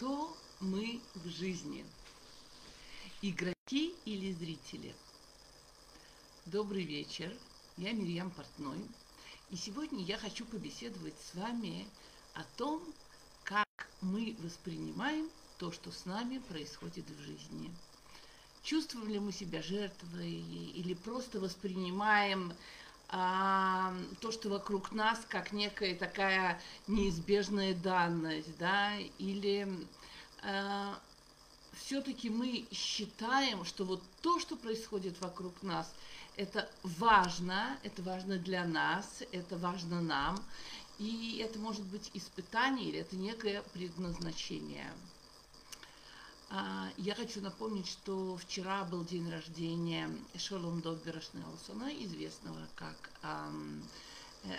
Кто мы в жизни? Игроки или зрители? Добрый вечер, я Мирьям Портной, и сегодня я хочу побеседовать с вами о том, как мы воспринимаем то, что с нами происходит в жизни. Чувствуем ли мы себя жертвой или просто воспринимаем а, то, что вокруг нас, как некая такая неизбежная данность, да, или а, все-таки мы считаем, что вот то, что происходит вокруг нас, это важно, это важно для нас, это важно нам, и это может быть испытание или это некое предназначение. А, я хочу напомнить, что вчера был день рождения Шолом Довбера Шнелсона, известного как эм,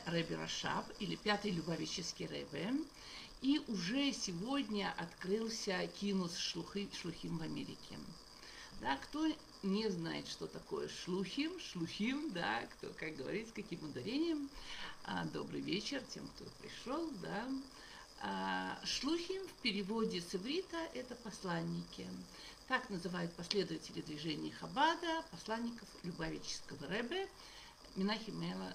Рэби Рашаб или Пятый Любавический Рэбе. И уже сегодня открылся кинус шлухи, Шлухим в Америке. Да, кто не знает, что такое шлухим, шлухим, да, кто, как говорит, с каким ударением. А, добрый вечер тем, кто пришел, да. А, шлухим в переводе с иврита – это посланники. Так называют последователи движения Хабада, посланников Любавического Рэбе, Минахи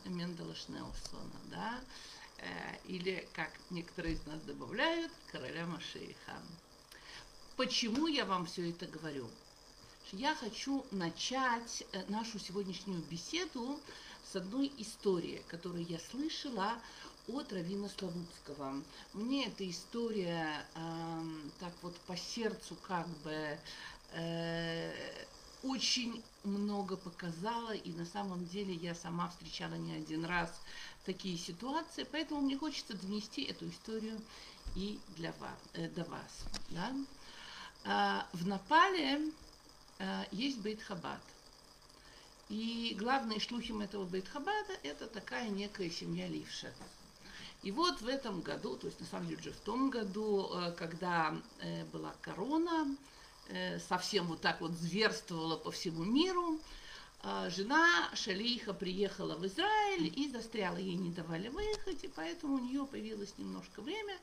Мендела Шнелсона, да, э, или, как некоторые из нас добавляют, короля Машейха. Почему я вам все это говорю? Я хочу начать э, нашу сегодняшнюю беседу с одной истории, которую я слышала от Равина Славутского. Мне эта история э, так вот по сердцу как бы э, очень много показала, и на самом деле я сама встречала не один раз такие ситуации, поэтому мне хочется донести эту историю и для вас, э, до вас. Да? А, в Напале э, есть Бейт-Хабад. И главные шлухим этого Бейт-Хабада – это такая некая семья Ливша. И вот в этом году, то есть на самом деле уже в том году, э, когда э, была корона, э, совсем вот так вот зверствовала по всему миру, жена Шалиха приехала в Израиль и застряла, ей не давали выехать, и поэтому у нее появилось немножко время,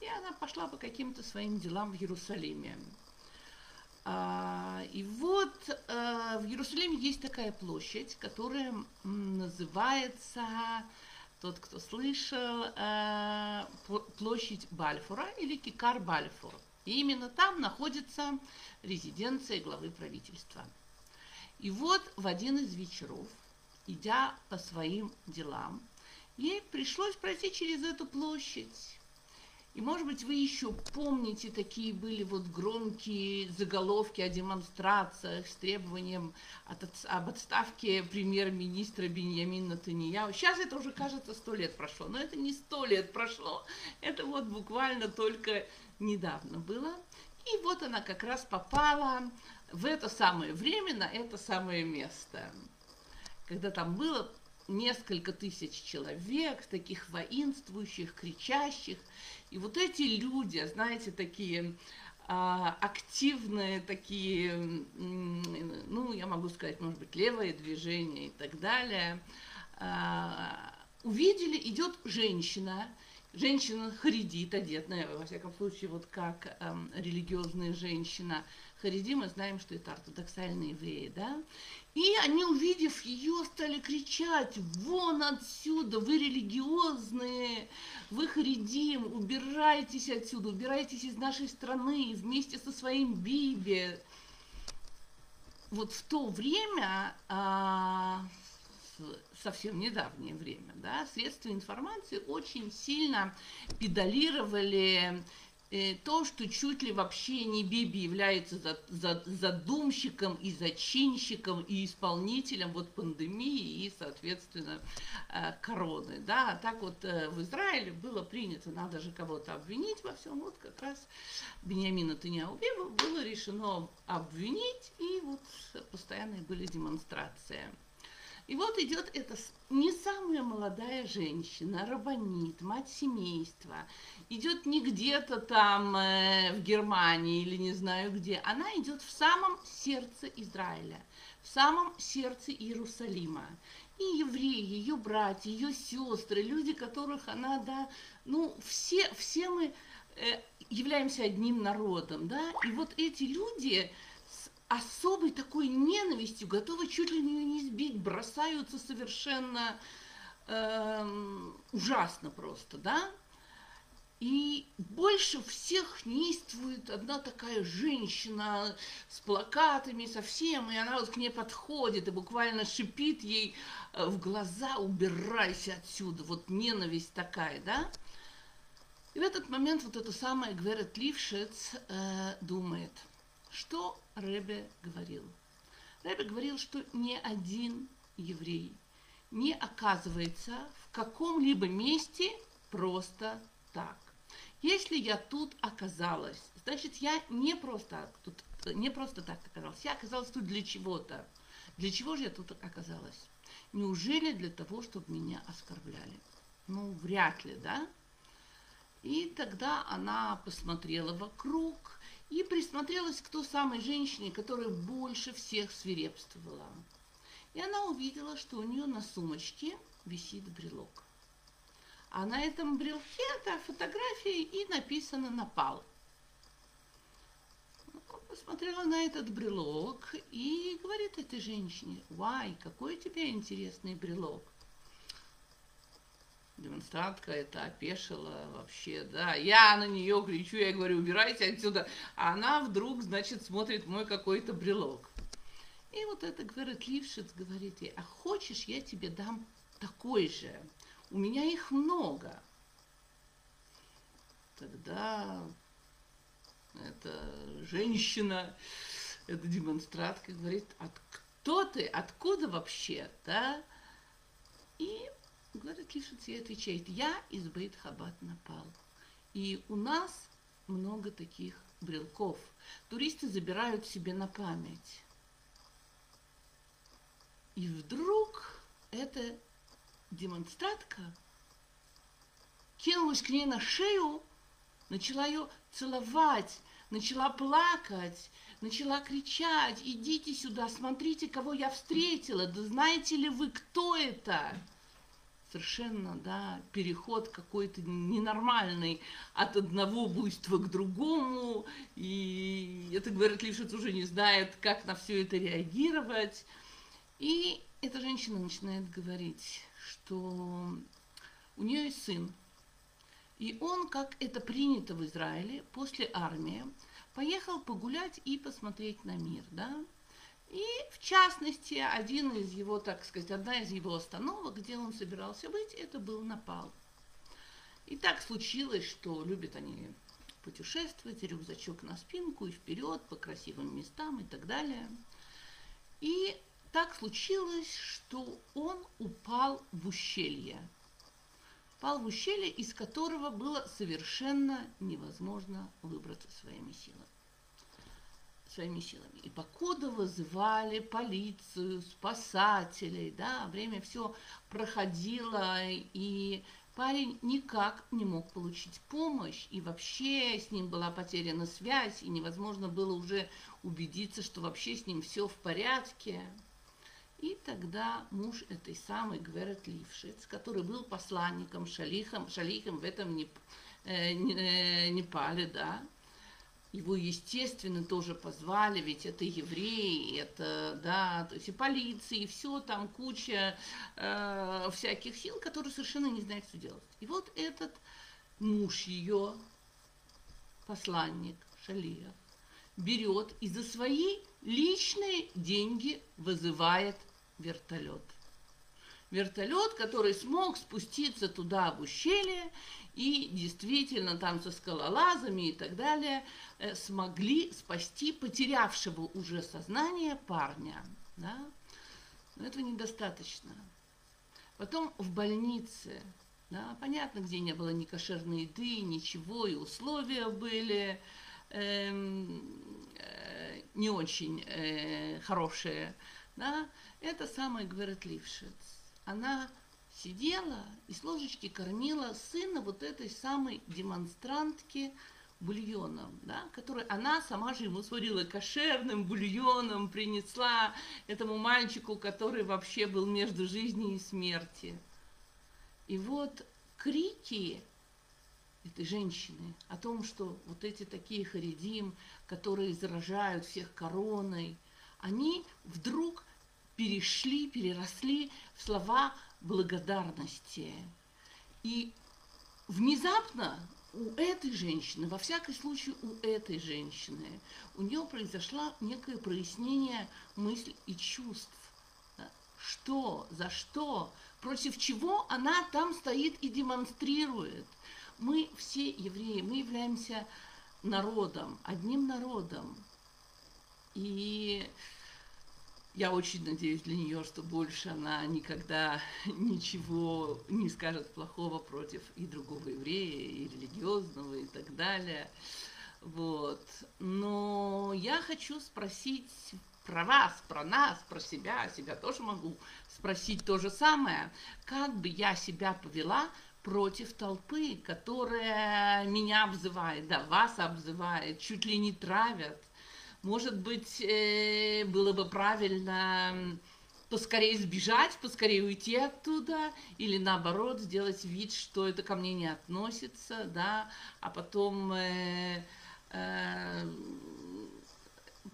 и она пошла по каким-то своим делам в Иерусалиме. И вот в Иерусалиме есть такая площадь, которая называется тот, кто слышал, э, площадь Бальфура или Кикар Бальфур. И именно там находится резиденция главы правительства. И вот в один из вечеров, идя по своим делам, ей пришлось пройти через эту площадь. И, может быть, вы еще помните, такие были вот громкие заголовки о демонстрациях с требованием от, об отставке премьер-министра Беньямина Танияу. Сейчас это уже, кажется, сто лет прошло. Но это не сто лет прошло. Это вот буквально только недавно было. И вот она как раз попала в это самое время на это самое место. Когда там было несколько тысяч человек, таких воинствующих, кричащих. И вот эти люди, знаете, такие а, активные, такие, ну, я могу сказать, может быть, левое движение и так далее, а, увидели, идет женщина, женщина харидит, одетная, во всяком случае, вот как эм, религиозная женщина. Хариди, мы знаем, что это ортодоксальные евреи, да? И они, увидев ее, стали кричать, вон отсюда, вы религиозные, вы харидим, убирайтесь отсюда, убирайтесь из нашей страны вместе со своим Биби. Вот в то время, а, совсем недавнее время, да, средства информации очень сильно педалировали то, что чуть ли вообще не Биби является за, за, задумщиком и зачинщиком и исполнителем вот пандемии и, соответственно, э, короны. Да, а так вот э, в Израиле было принято, надо же кого-то обвинить во всем. Вот как раз Бениамина Таняу было решено обвинить, и вот постоянные были демонстрации. И вот идет эта не самая молодая женщина, рабонит, мать семейства. Идет не где-то там э, в Германии или не знаю где. Она идет в самом сердце Израиля, в самом сердце Иерусалима. И евреи, ее братья, ее сестры, люди, которых она, да, ну, все, все мы э, являемся одним народом, да, и вот эти люди особой такой ненавистью готовы чуть ли не избить, бросаются совершенно э, ужасно просто, да, и больше всех неистует одна такая женщина с плакатами совсем, и она вот к ней подходит и буквально шипит ей э, в глаза, убирайся отсюда, вот ненависть такая, да? И в этот момент вот эта самая Гверет Лившиц э, думает, что Ребе говорил. Ребе говорил, что ни один еврей не оказывается в каком-либо месте просто так. Если я тут оказалась, значит, я не просто, тут, не просто так оказалась, я оказалась тут для чего-то. Для чего же я тут оказалась? Неужели для того, чтобы меня оскорбляли? Ну, вряд ли, да? И тогда она посмотрела вокруг и присмотрелась к той самой женщине, которая больше всех свирепствовала. И она увидела, что у нее на сумочке висит брелок. А на этом брелке это фотография и написано «Напал». Ну, посмотрела на этот брелок и говорит этой женщине, «Вай, какой у тебя интересный брелок». Демонстрантка это опешила вообще, да. Я на нее кричу, я говорю, убирайся отсюда. А она вдруг, значит, смотрит мой какой-то брелок. И вот эта говорит, Лившиц говорит ей, а хочешь, я тебе дам такой же. У меня их много. Тогда эта женщина, эта демонстратка говорит, от кто ты, откуда вообще, да? И говорит Лишиц ей отвечает, я из Бейт напал. И у нас много таких брелков. Туристы забирают себе на память. И вдруг эта демонстратка кинулась к ней на шею, начала ее целовать, начала плакать, начала кричать, идите сюда, смотрите, кого я встретила, да знаете ли вы, кто это? Совершенно, да, переход какой-то ненормальный от одного буйства к другому, и это, говорит, Лившиц уже не знает, как на все это реагировать. И эта женщина начинает говорить, что у нее есть сын, и он, как это принято в Израиле, после армии, поехал погулять и посмотреть на мир, да. И, в частности, один из его, так сказать, одна из его остановок, где он собирался быть, это был Напал. И так случилось, что любят они путешествовать, рюкзачок на спинку и вперед по красивым местам и так далее. И так случилось, что он упал в ущелье. Пал в ущелье, из которого было совершенно невозможно выбраться своими силами. Своими силами. И покуда вызывали полицию, спасателей, да, время все проходило, и парень никак не мог получить помощь, и вообще с ним была потеряна связь, и невозможно было уже убедиться, что вообще с ним все в порядке. И тогда муж этой самой Гверет Лившиц, который был посланником, шалихом, шалихом в этом Неп, э, э, Непале, да, его, естественно, тоже позвали, ведь это евреи, это, да, то есть и полиция, и все, там куча э, всяких сил, которые совершенно не знают, что делать. И вот этот муж ее, посланник Шалиев, берет и за свои личные деньги вызывает вертолет. Вертолет, который смог спуститься туда в ущелье и действительно там со скалолазами и так далее э, смогли спасти потерявшего уже сознание парня. Да? Но этого недостаточно. Потом в больнице, да, понятно, где не было ни кошерной еды, ничего, и условия были эм, э, не очень э, хорошие да, это самая Гверет Лившиц. Она сидела и с ложечки кормила сына вот этой самой демонстрантки бульоном, да, который она сама же ему сварила кошерным бульоном, принесла этому мальчику, который вообще был между жизнью и смертью. И вот крики этой женщины, о том, что вот эти такие харидим, которые заражают всех короной, они вдруг перешли, переросли в слова благодарности. И внезапно у этой женщины, во всяком случае у этой женщины, у нее произошло некое прояснение мыслей и чувств. Что, за что, против чего она там стоит и демонстрирует. Мы все евреи, мы являемся народом, одним народом. И я очень надеюсь для нее, что больше она никогда ничего не скажет плохого против и другого еврея, и религиозного, и так далее. Вот. Но я хочу спросить про вас, про нас, про себя, себя тоже могу спросить то же самое. Как бы я себя повела против толпы, которая меня обзывает, да, вас обзывает, чуть ли не травят, может быть, э, было бы правильно поскорее сбежать, поскорее уйти оттуда, или наоборот сделать вид, что это ко мне не относится, да, а потом э, э,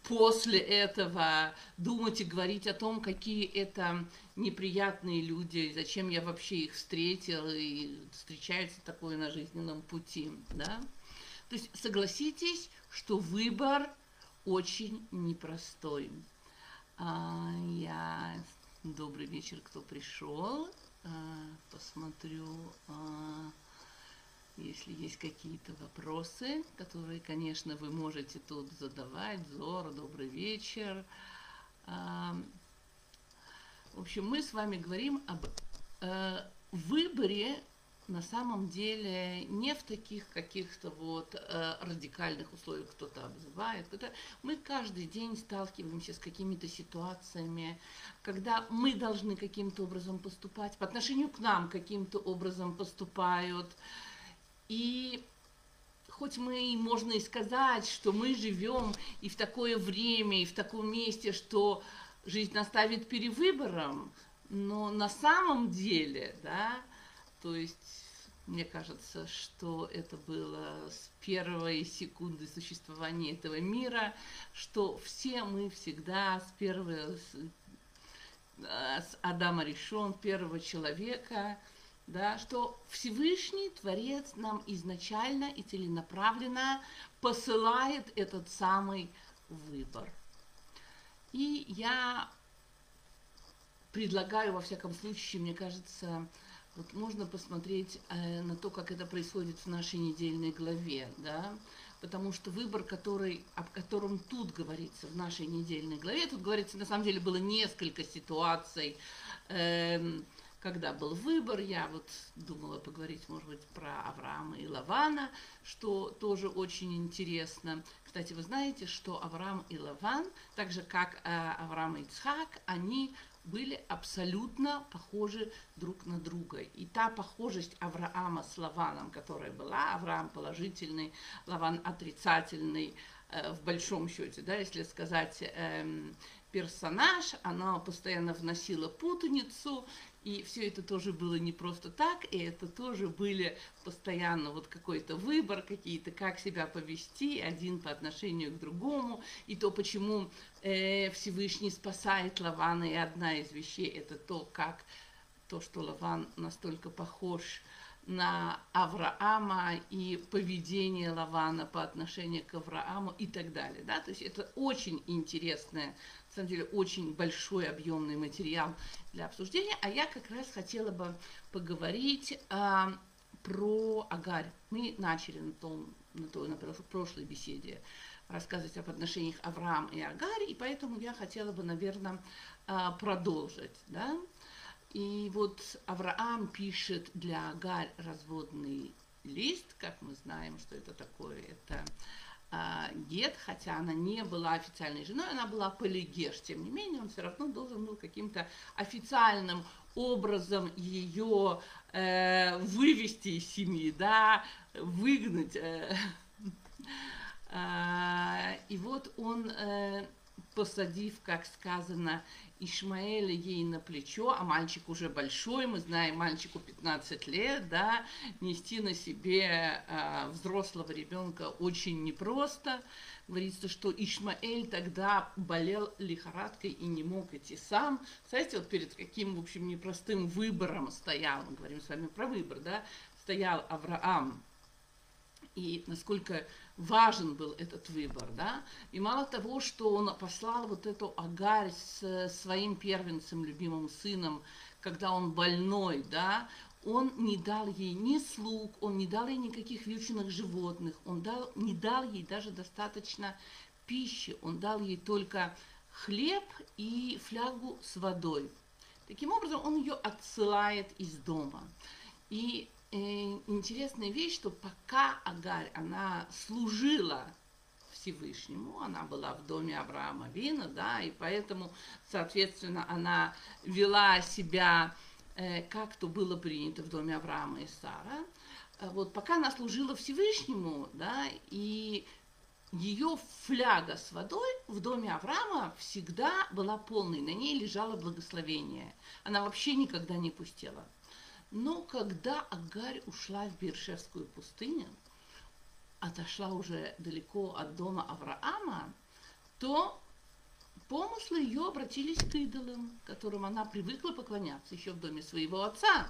после этого думать и говорить о том, какие это неприятные люди, зачем я вообще их встретил, и встречается такое на жизненном пути, да. То есть согласитесь, что выбор – очень непростой. А, я добрый вечер, кто пришел. А, посмотрю, а, если есть какие-то вопросы, которые, конечно, вы можете тут задавать. Зора, добрый вечер. А, в общем, мы с вами говорим об э, выборе на самом деле не в таких каких-то вот э, радикальных условиях кто-то обзывает. Когда мы каждый день сталкиваемся с какими-то ситуациями, когда мы должны каким-то образом поступать, по отношению к нам каким-то образом поступают. И хоть мы, можно и сказать, что мы живем и в такое время, и в таком месте, что жизнь наставит перевыбором, но на самом деле, да, то есть мне кажется, что это было с первой секунды существования этого мира, что все мы всегда с первого, с, э, с Адама решен, первого человека, да, что Всевышний Творец нам изначально и целенаправленно посылает этот самый выбор. И я предлагаю, во всяком случае, мне кажется, вот можно посмотреть э, на то, как это происходит в нашей недельной главе, да, потому что выбор, который, об котором тут говорится в нашей недельной главе, тут говорится, на самом деле было несколько ситуаций, э, когда был выбор, я вот думала поговорить, может быть, про Авраама и Лавана, что тоже очень интересно. Кстати, вы знаете, что Авраам и Лаван, так же как э, Авраам и Ицхак, они были абсолютно похожи друг на друга. И та похожесть Авраама с Лаваном, которая была, Авраам положительный, Лаван отрицательный, э, в большом счете, да, если сказать, эм, персонаж, она постоянно вносила путаницу, и все это тоже было не просто так, и это тоже были постоянно вот какой-то выбор, какие-то, как себя повести один по отношению к другому, и то, почему э, Всевышний спасает Лавана, и одна из вещей это то, как то, что Лаван настолько похож на Авраама и поведение Лавана по отношению к Аврааму и так далее. Да? То есть это очень интересная, на самом деле очень большой объемный материал для обсуждения. А я как раз хотела бы поговорить а, про Агарь. Мы начали на, том, на, той, на прошлой беседе рассказывать об отношениях Авраама и Агарь, и поэтому я хотела бы, наверное, а, продолжить. Да? И вот Авраам пишет для Агарь разводный лист, как мы знаем, что это такое, это а, Гет, хотя она не была официальной женой, она была полигеш, тем не менее он все равно должен был каким-то официальным образом ее э, вывести из семьи, да, выгнать. Э, э, и вот он э, посадив, как сказано, Ишмаэля ей на плечо, а мальчик уже большой, мы знаем, мальчику 15 лет, да, нести на себе а, взрослого ребенка очень непросто. Говорится, что Ишмаэль тогда болел лихорадкой и не мог идти сам. Знаете, вот перед каким, в общем, непростым выбором стоял, мы говорим с вами про выбор, да, стоял Авраам и насколько важен был этот выбор, да, и мало того, что он послал вот эту Агарь с своим первенцем, любимым сыном, когда он больной, да, он не дал ей ни слуг, он не дал ей никаких вьючных животных, он дал, не дал ей даже достаточно пищи, он дал ей только хлеб и флягу с водой. Таким образом, он ее отсылает из дома. И интересная вещь, что пока Агарь, она служила Всевышнему, она была в доме Авраама Вина, да, и поэтому, соответственно, она вела себя, э, как то было принято в доме Авраама и Сара. А вот пока она служила Всевышнему, да, и ее фляга с водой в доме Авраама всегда была полной, на ней лежало благословение. Она вообще никогда не пустела. Но когда Агарь ушла в Бершевскую пустыню, отошла уже далеко от дома Авраама, то помыслы ее обратились к идолам, которым она привыкла поклоняться еще в доме своего отца.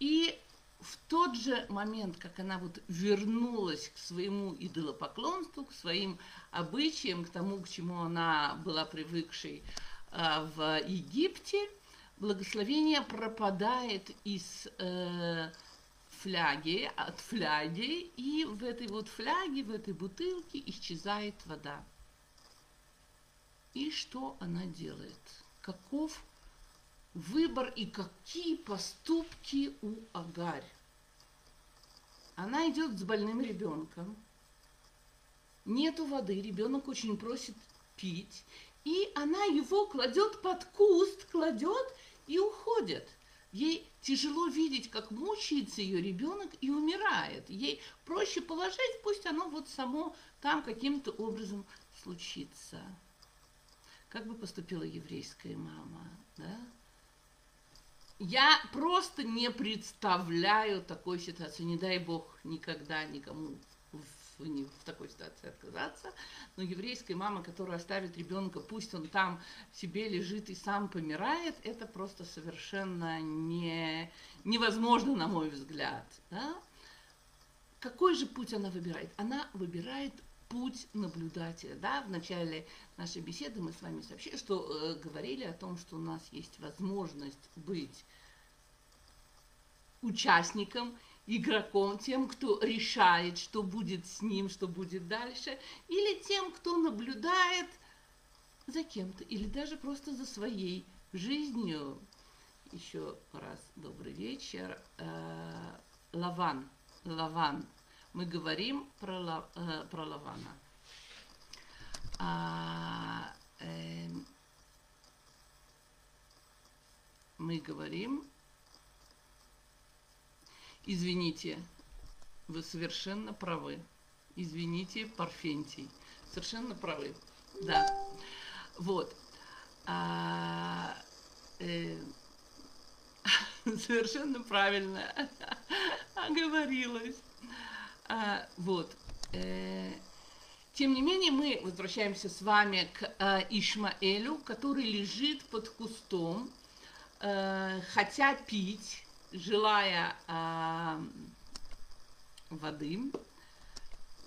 И в тот же момент, как она вот вернулась к своему идолопоклонству, к своим обычаям, к тому, к чему она была привыкшей э, в Египте, благословение пропадает из э, фляги, от фляги, и в этой вот фляге, в этой бутылке исчезает вода. И что она делает? Каков выбор и какие поступки у Агарь? Она идет с больным ребенком. Нету воды, ребенок очень просит пить. И она его кладет под куст, кладет и уходит. Ей тяжело видеть, как мучается ее ребенок и умирает. Ей проще положить, пусть оно вот само там каким-то образом случится. Как бы поступила еврейская мама, да? Я просто не представляю такой ситуации. Не дай бог никогда никому в, не в такой ситуации отказаться, но еврейская мама, которая оставит ребенка, пусть он там себе лежит и сам помирает, это просто совершенно не, невозможно, на мой взгляд. Да? Какой же путь она выбирает? Она выбирает путь наблюдателя. Да? В начале нашей беседы мы с вами сообщили, что э, говорили о том, что у нас есть возможность быть участником игроком, тем, кто решает, что будет с ним, что будет дальше, или тем, кто наблюдает за кем-то, или даже просто за своей жизнью. Еще раз добрый вечер. Э, Лаван. Лаван. Мы говорим про, э, про Лавана. А, э, мы говорим Извините, вы совершенно правы. Извините, Парфентий. Совершенно правы. Да. Вот. А, э, совершенно правильно оговорилась. А, вот. Э, тем не менее, мы возвращаемся с вами к э, Ишмаэлю, который лежит под кустом, э, хотя пить, желая а, воды,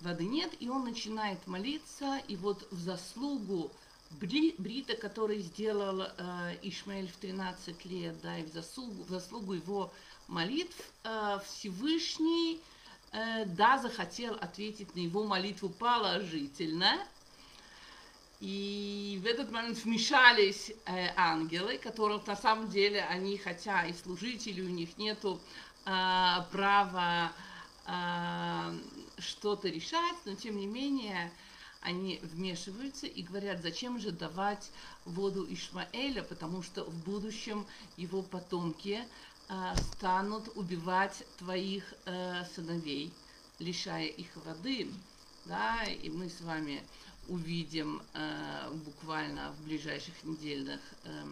воды нет, и он начинает молиться, и вот в заслугу Бри, Брита, который сделал э, Ишмаэль в 13 лет, да, и в заслугу, в заслугу его молитв, э, Всевышний, э, да, захотел ответить на его молитву положительно, и в этот момент вмешались э, ангелы, которых на самом деле они, хотя и служители, у них нету э, права э, что-то решать, но тем не менее они вмешиваются и говорят, зачем же давать воду Ишмаэля, потому что в будущем его потомки э, станут убивать твоих э, сыновей, лишая их воды. Да, и мы с вами увидим э, буквально в ближайших недельных э,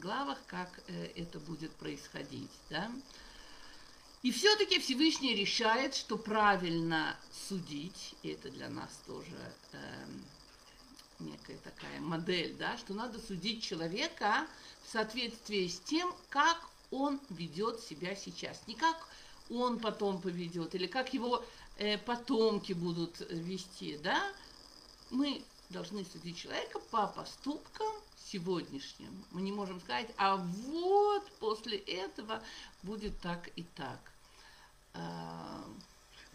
главах, как э, это будет происходить. Да? И все-таки Всевышний решает, что правильно судить, и это для нас тоже э, некая такая модель, да, что надо судить человека в соответствии с тем, как он ведет себя сейчас. Не как он потом поведет, или как его э, потомки будут вести, да. Мы должны судить человека по поступкам сегодняшним. Мы не можем сказать, а вот после этого будет так и так. А,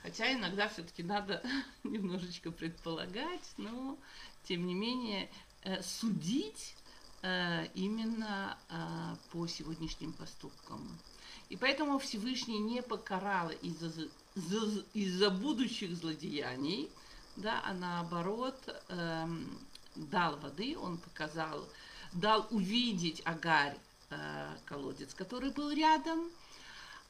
хотя иногда все-таки надо немножечко предполагать, но тем не менее э, судить э, именно а, по сегодняшним поступкам. И поэтому Всевышний не покарал из-за из будущих злодеяний, да, а наоборот эм, дал воды, он показал, дал увидеть Агарь э, колодец, который был рядом,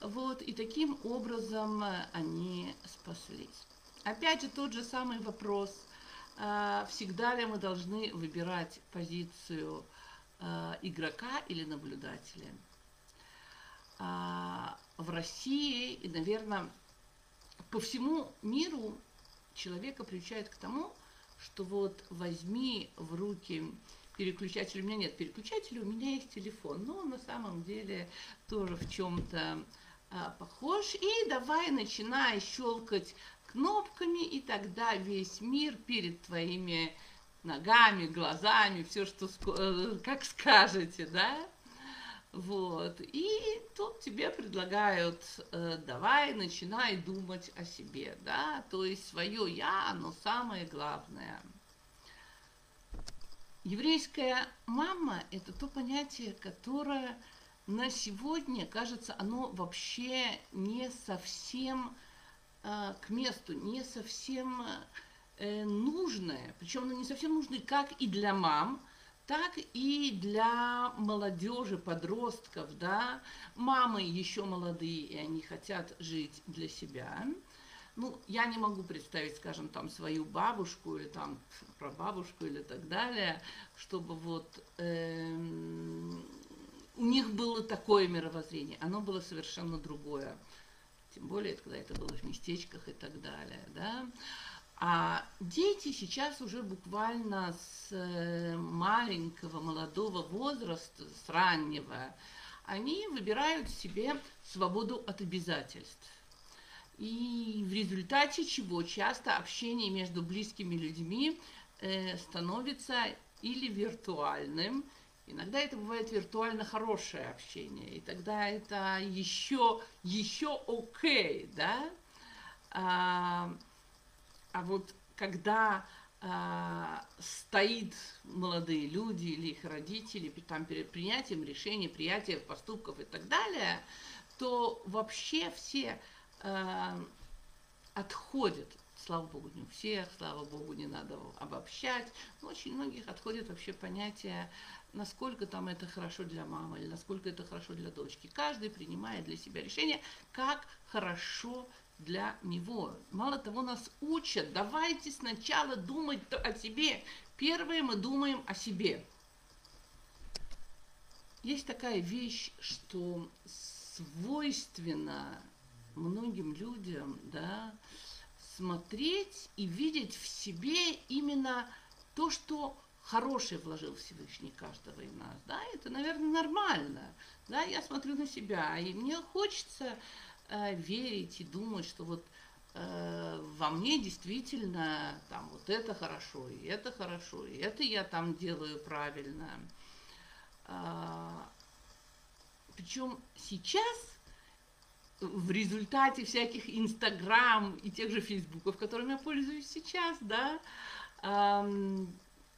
вот, и таким образом э, они спаслись. Опять же тот же самый вопрос, э, всегда ли мы должны выбирать позицию э, игрока или наблюдателя. А, в России и, наверное, по всему миру человека приучают к тому, что вот возьми в руки переключатель. У меня нет переключателя, у меня есть телефон. Но на самом деле тоже в чем-то а, похож. И давай начинай щелкать кнопками, и тогда весь мир перед твоими ногами, глазами, все, что э, как скажете, да? Вот. И тут тебе предлагают, э, давай, начинай думать о себе, да, то есть свое я, оно самое главное. Еврейская мама – это то понятие, которое на сегодня, кажется, оно вообще не совсем э, к месту, не совсем э, нужное. Причем оно не совсем нужное как и для мам – так и для молодежи, подростков, да, мамы еще молодые, и они хотят жить для себя. Ну, я не могу представить, скажем, там свою бабушку или там прабабушку или так далее, чтобы вот э, у них было такое мировоззрение, оно было совершенно другое. Тем более, когда это было в местечках и так далее, да. А дети сейчас уже буквально с э, маленького, молодого возраста, с раннего, они выбирают себе свободу от обязательств. И в результате чего часто общение между близкими людьми э, становится или виртуальным, иногда это бывает виртуально хорошее общение, и тогда это еще, еще окей, да? А, а вот когда э, стоит молодые люди или их родители там перед принятием решений, приятия поступков и так далее, то вообще все э, отходят слава богу, не у всех, слава богу, не надо обобщать, но очень многих отходит вообще понятие, насколько там это хорошо для мамы или насколько это хорошо для дочки. Каждый принимает для себя решение, как хорошо для него. Мало того, нас учат, давайте сначала думать о себе. Первое мы думаем о себе. Есть такая вещь, что свойственно многим людям, да, смотреть и видеть в себе именно то, что хорошее вложил Всевышний каждого из нас, да, это, наверное, нормально, да, я смотрю на себя, и мне хочется верить и думать, что вот э, во мне действительно там вот это хорошо, и это хорошо, и это я там делаю правильно. А, причем сейчас в результате всяких Инстаграм и тех же Фейсбуков, которыми я пользуюсь сейчас, да,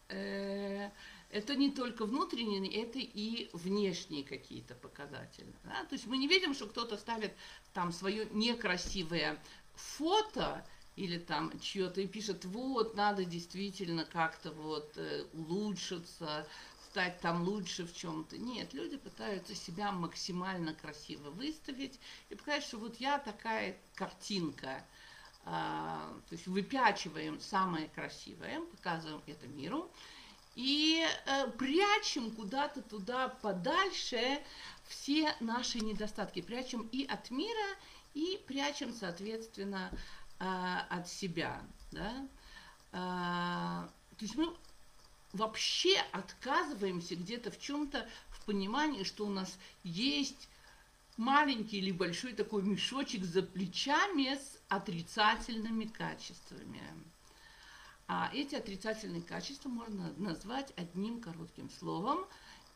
э, это не только внутренние, это и внешние какие-то показатели. Да? То есть мы не видим, что кто-то ставит там свое некрасивое фото или там чье-то и пишет, вот, надо действительно как-то вот э, улучшиться, стать там лучше в чем-то. Нет, люди пытаются себя максимально красиво выставить и показать, что вот я такая картинка. а, то есть выпячиваем самое красивое, показываем это миру и э, прячем куда-то туда подальше все наши недостатки, прячем и от мира, и прячем, соответственно, э, от себя, да. Э, то есть мы вообще отказываемся где-то в чем-то в понимании, что у нас есть маленький или большой такой мешочек за плечами с отрицательными качествами. А эти отрицательные качества можно назвать одним коротким словом,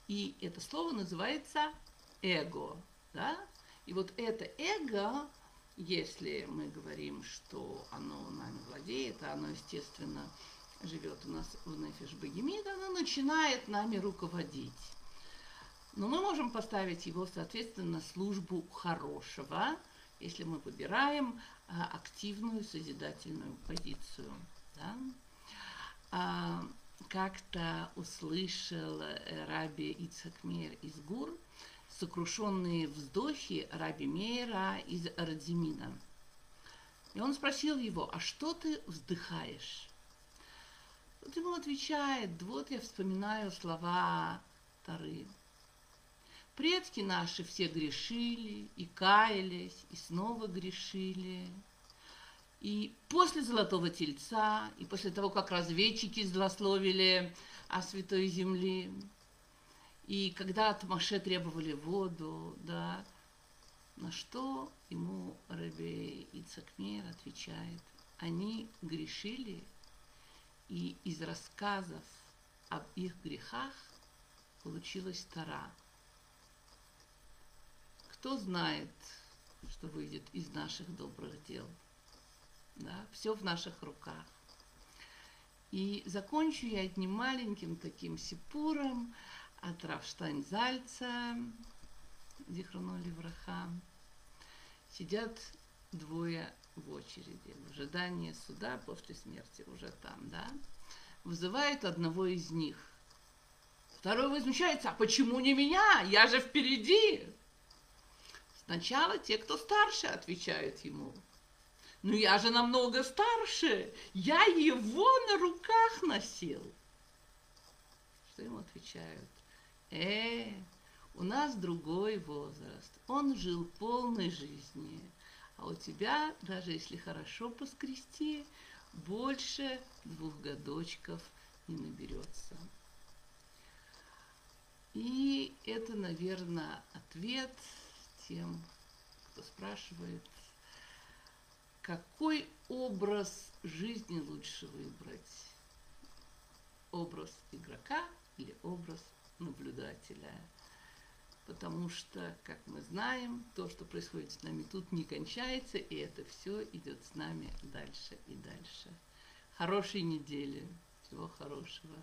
и это слово называется эго. Да? И вот это эго, если мы говорим, что оно нами владеет, а оно, естественно, живет у нас в Нефиш Бегемид, оно начинает нами руководить. Но мы можем поставить его, соответственно, службу хорошего, если мы выбираем а, активную созидательную позицию. Да? А, как-то услышал э, Раби Ицхак Мейер из Гур сокрушенные вздохи Раби Мейера из Радзимина. И он спросил его, а что ты вздыхаешь? Вот ему отвечает, вот я вспоминаю слова Тары. Предки наши все грешили и каялись, и снова грешили. И после Золотого Тельца, и после того, как разведчики злословили о Святой Земле, и когда от Маше требовали воду, да, на что ему Раби Ицакмер отвечает, они грешили, и из рассказов об их грехах получилась Тара – кто знает, что выйдет из наших добрых дел? Да, все в наших руках. И закончу я одним маленьким таким сипуром от Рафштайнзальца, Враха. Сидят двое в очереди, в ожидании суда после смерти, уже там, да, вызывают одного из них. Второй возмущается, а почему не меня? Я же впереди. Сначала те, кто старше, отвечают ему. Ну я же намного старше, я его на руках носил. Что ему отвечают? Э, у нас другой возраст, он жил полной жизнью, а у тебя, даже если хорошо поскрести, больше двух годочков не наберется. И это, наверное, ответ тем, кто спрашивает, какой образ жизни лучше выбрать? Образ игрока или образ наблюдателя? Потому что, как мы знаем, то, что происходит с нами тут, не кончается, и это все идет с нами дальше и дальше. Хорошей недели. Всего хорошего.